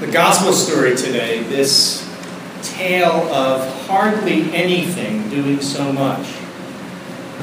The gospel story today, this tale of hardly anything doing so much,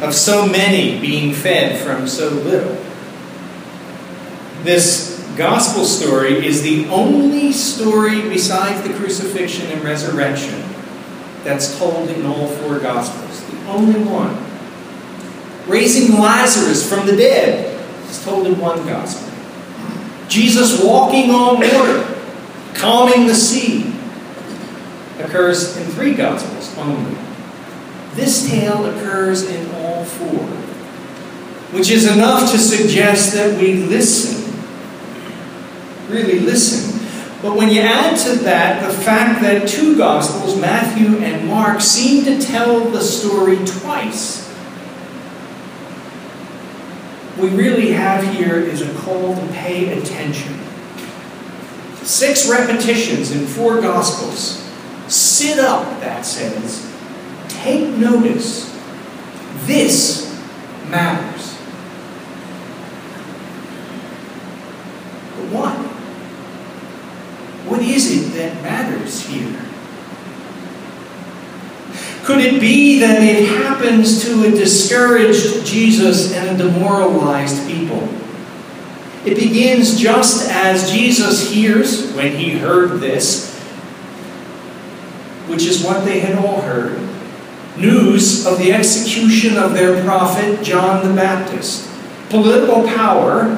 of so many being fed from so little. This gospel story is the only story besides the crucifixion and resurrection that's told in all four gospels. The only one. Raising Lazarus from the dead is told in one gospel. Jesus walking on water calming the sea, occurs in three Gospels only. This tale occurs in all four, which is enough to suggest that we listen, really listen. But when you add to that the fact that two Gospels, Matthew and Mark, seem to tell the story twice, we really have here is a call to pay attention Six repetitions in four Gospels. Sit up, that says. Take notice. This matters. But what? What is it that matters here? Could it be that it happens to a discouraged Jesus and a demoralized people? It begins just as Jesus hears when he heard this, which is what they had all heard news of the execution of their prophet John the Baptist. Political power,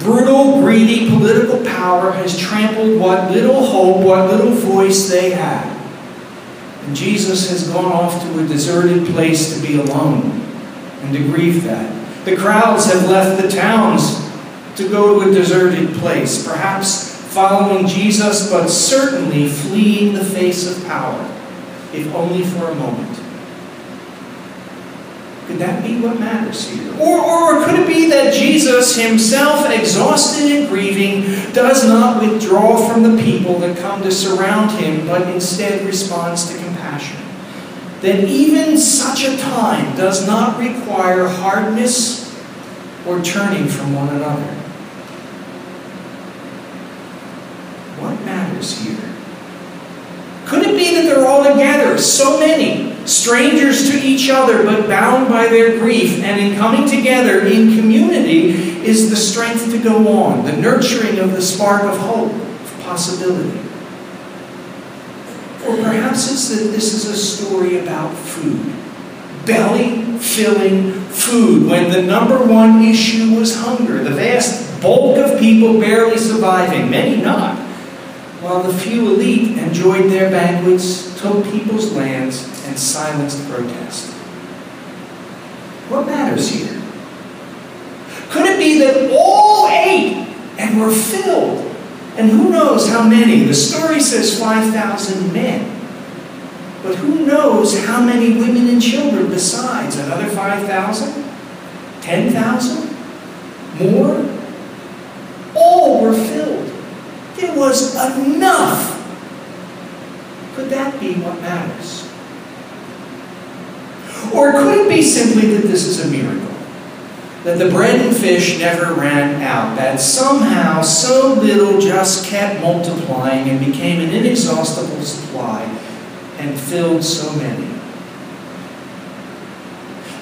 brutal, greedy political power, has trampled what little hope, what little voice they had. And Jesus has gone off to a deserted place to be alone and to grieve that. The crowds have left the towns to go to a deserted place, perhaps following Jesus, but certainly fleeing the face of power, if only for a moment. Could that be what matters here? Or, or could it be that Jesus himself, exhausted and grieving, does not withdraw from the people that come to surround him, but instead responds to compassion? That even such a time does not require hardness or turning from one another. Here? Could it be that they're all together, so many, strangers to each other, but bound by their grief, and in coming together in community is the strength to go on, the nurturing of the spark of hope, of possibility? Or perhaps it's that this is a story about food. Belly filling food when the number one issue was hunger. The vast bulk of people barely surviving, many not while the few elite enjoyed their banquets, took people's lands, and silenced protest. What matters here? Could it be that all ate and were filled? And who knows how many? The story says 5,000 men. But who knows how many women and children besides? Another 5,000? 10,000? More? All were filled. It was enough. Could that be what matters? Or could it be simply that this is a miracle? That the bread and fish never ran out, that somehow so little just kept multiplying and became an inexhaustible supply and filled so many.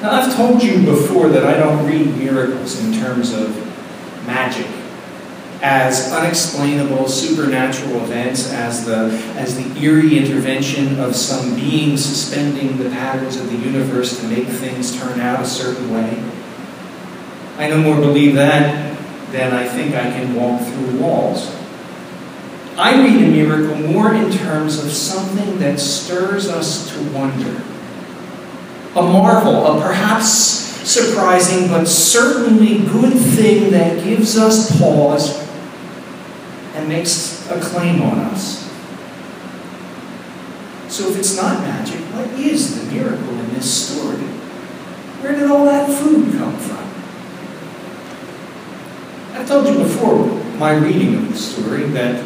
Now, I've told you before that I don't read miracles in terms of magic as unexplainable supernatural events, as the, as the eerie intervention of some being suspending the patterns of the universe to make things turn out a certain way. I no more believe that than I think I can walk through walls. I read a miracle more in terms of something that stirs us to wonder. A marvel, a perhaps surprising but certainly good thing that gives us pause and makes a claim on us. So if it's not magic, what is the miracle in this story? Where did all that food come from? I've told you before my reading of the story that,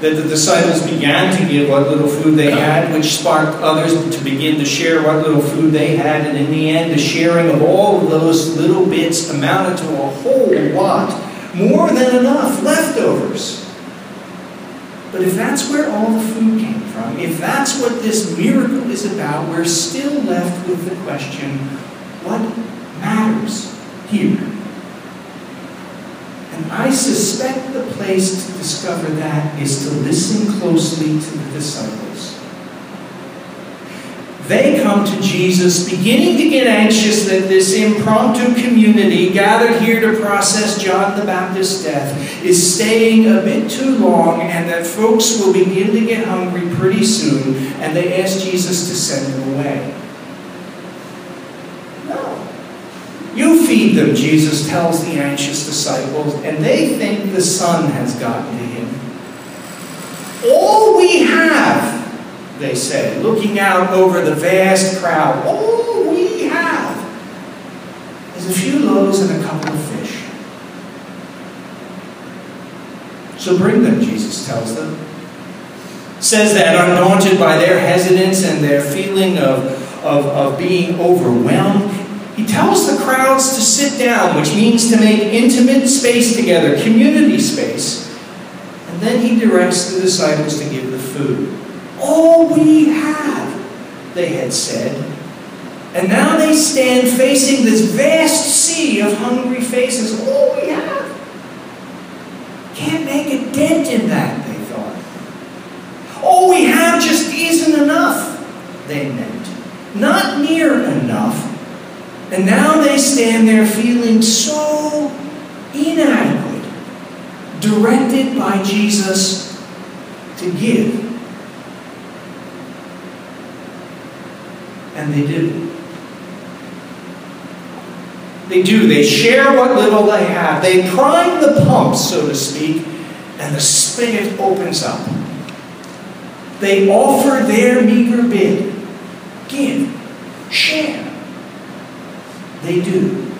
that the disciples began to give what little food they had, which sparked others to begin to share what little food they had, and in the end, the sharing of all of those little bits amounted to a whole lot, more than enough leftovers But if that's where all the food came from, if that's what this miracle is about, we're still left with the question what matters here? And I suspect the place to discover that is to listen closely to the disciples. They come to Jesus beginning to get anxious that this impromptu community gathered here to process John the Baptist's death is staying a bit too long and that folks will begin to get hungry pretty soon, and they ask Jesus to send them away. No. You feed them, Jesus tells the anxious disciples, and they think the sun has gotten to him. All they say, looking out over the vast crowd. All we have is a few loaves and a couple of fish. So bring them, Jesus tells them. Says that undaunted by their hesitance and their feeling of, of, of being overwhelmed, he tells the crowds to sit down, which means to make intimate space together, community space. And then he directs the disciples to give the food all we have, they had said. And now they stand facing this vast sea of hungry faces. All we have. Can't make a dent in that, they thought. All we have just isn't enough, they meant. Not near enough. And now they stand there feeling so inadequate, directed by Jesus to give. And they do. They do. They share what little they have. They prime the pump, so to speak, and the spigot opens up. They offer their meager bid. Give. Share. They do.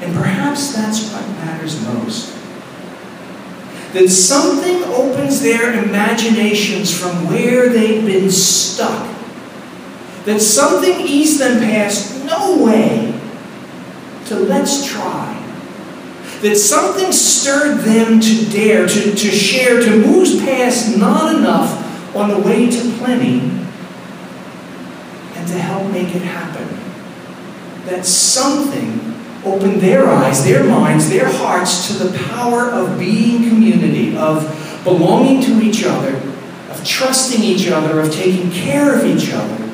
And perhaps that's what matters most. That something opens their imaginations from where they've been stuck that something eased them past no way to let's try. That something stirred them to dare, to, to share, to move past not enough on the way to plenty and to help make it happen. That something opened their eyes, their minds, their hearts to the power of being community, of belonging to each other, of trusting each other, of taking care of each other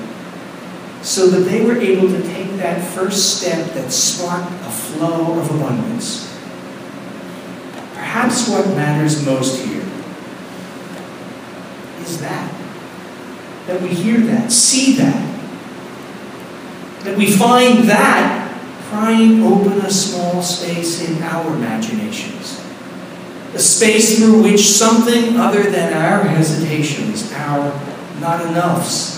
so that they were able to take that first step that sparked a flow of abundance. Perhaps what matters most here is that. That we hear that, see that. That we find that prying open a small space in our imaginations. A space through which something other than our hesitations, our not enoughs,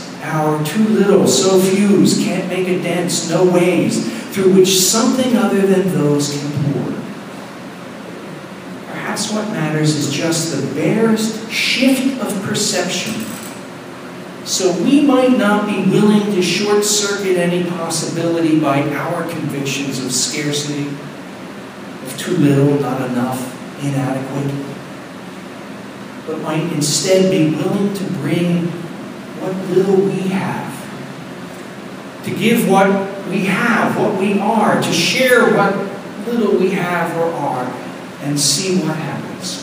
too little, so fews, can't make a dent, no ways, through which something other than those can pour. Perhaps what matters is just the barest shift of perception. So we might not be willing to short circuit any possibility by our convictions of scarcity, of too little, not enough, inadequate, but might instead be willing to bring what little we have. To give what we have, what we are, to share what little we have or are, and see what happens.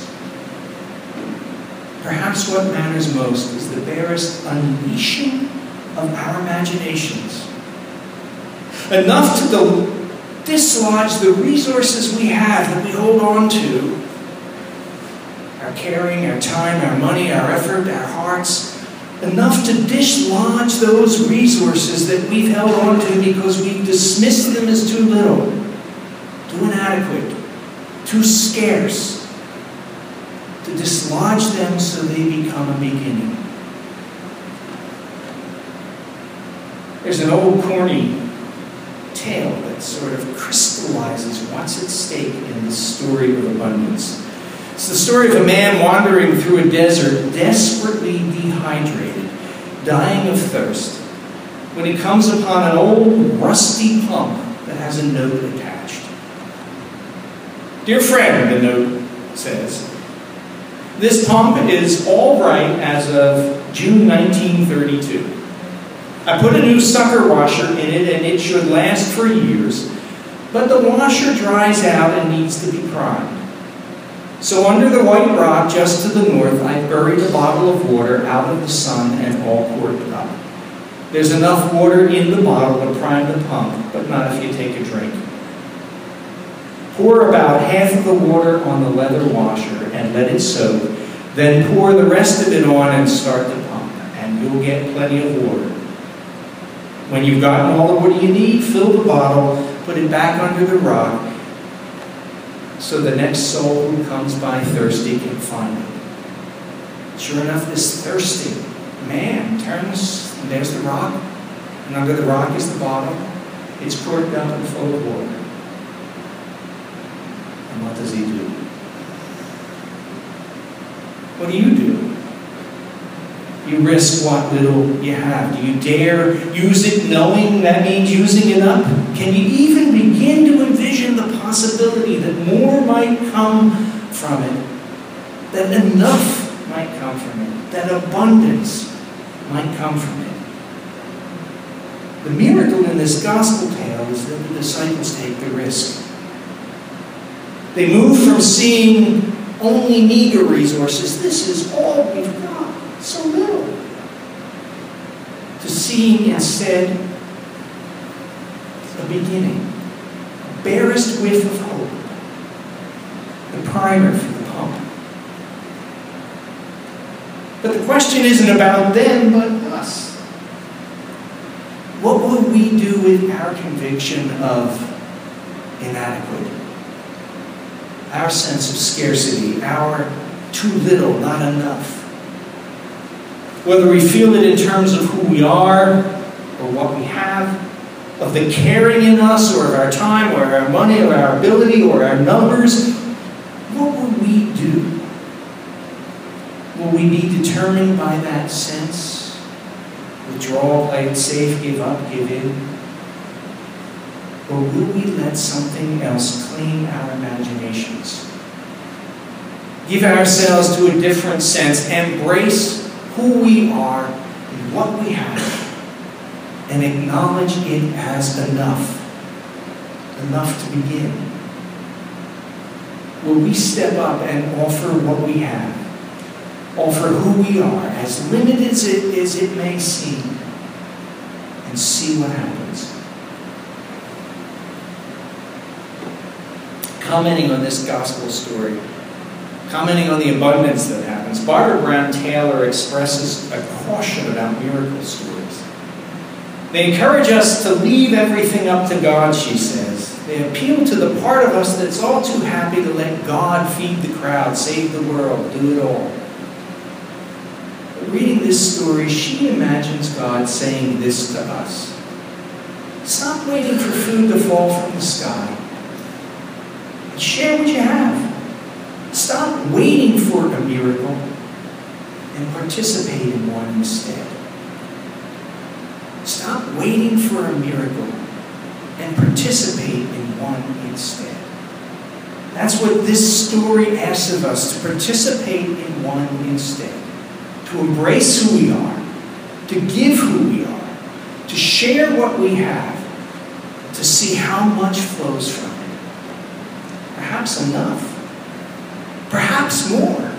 Perhaps what matters most is the barest unleashing of our imaginations. Enough to dislodge the resources we have that we hold on to our caring, our time, our money, our effort, our hearts enough to dislodge those resources that we've held on to because we've dismissed them as too little, too inadequate, too scarce, to dislodge them so they become a beginning. There's an old corny tale that sort of crystallizes what's at stake in the story of abundance. It's the story of a man wandering through a desert, desperately dehydrated, dying of thirst, when he comes upon an old rusty pump that has a note attached. Dear friend, the note says, This pump is all right as of June 1932. I put a new sucker washer in it and it should last for years, but the washer dries out and needs to be primed. So under the white rock just to the north, I buried a bottle of water out of the sun and all corked up. There's enough water in the bottle to prime the pump, but not if you take a drink. Pour about half of the water on the leather washer and let it soak. Then pour the rest of it on and start the pump, and you'll get plenty of water. When you've gotten all the water you need, fill the bottle, put it back under the rock, so the next soul who comes by thirsty can find it. Sure enough, this thirsty man turns, and there's the rock, and under the rock is the bottle. It's corked up and full of water. And what does he do? What do you do? You risk what little you have. Do you dare use it knowing that means using it up? Can you even begin to envision the possibility that more might come from it? That enough might come from it? That abundance might come from it? The miracle in this gospel tale is that the disciples take the risk. They move from seeing only meager resources, this is all we've got, so little, to seeing instead a beginning, a barest whiff of hope, the primer for the pump. But the question isn't about them, but us. What will we do with our conviction of inadequate? Our sense of scarcity, our too little, not enough. Whether we feel it in terms of who we are or what we have, of the caring in us or of our time or our money or our ability or our numbers, what will we do? Will we be determined by that sense? Withdraw, play it safe, give up, give in? Or will we let something else claim our imaginations? Give ourselves to a different sense, embrace who we are and what we have, and acknowledge it as enough, enough to begin. Will we step up and offer what we have? offer who we are, as limited as it, as it may seem, and see what happens. Commenting on this gospel story, commenting on the abundance that happens, Barbara Brown Taylor expresses a caution about miracle stories. They encourage us to leave everything up to God, she says. They appeal to the part of us that's all too happy to let God feed the crowd, save the world, do it all reading this story, she imagines God saying this to us Stop waiting for food to fall from the sky. Share what you have. Stop waiting for a miracle and participate in one instead. Stop waiting for a miracle and participate in one instead. That's what this story asks of us to participate in one instead to embrace who we are, to give who we are, to share what we have, to see how much flows from it. Perhaps enough, perhaps more.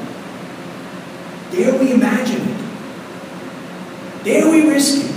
Dare we imagine it? Dare we risk it?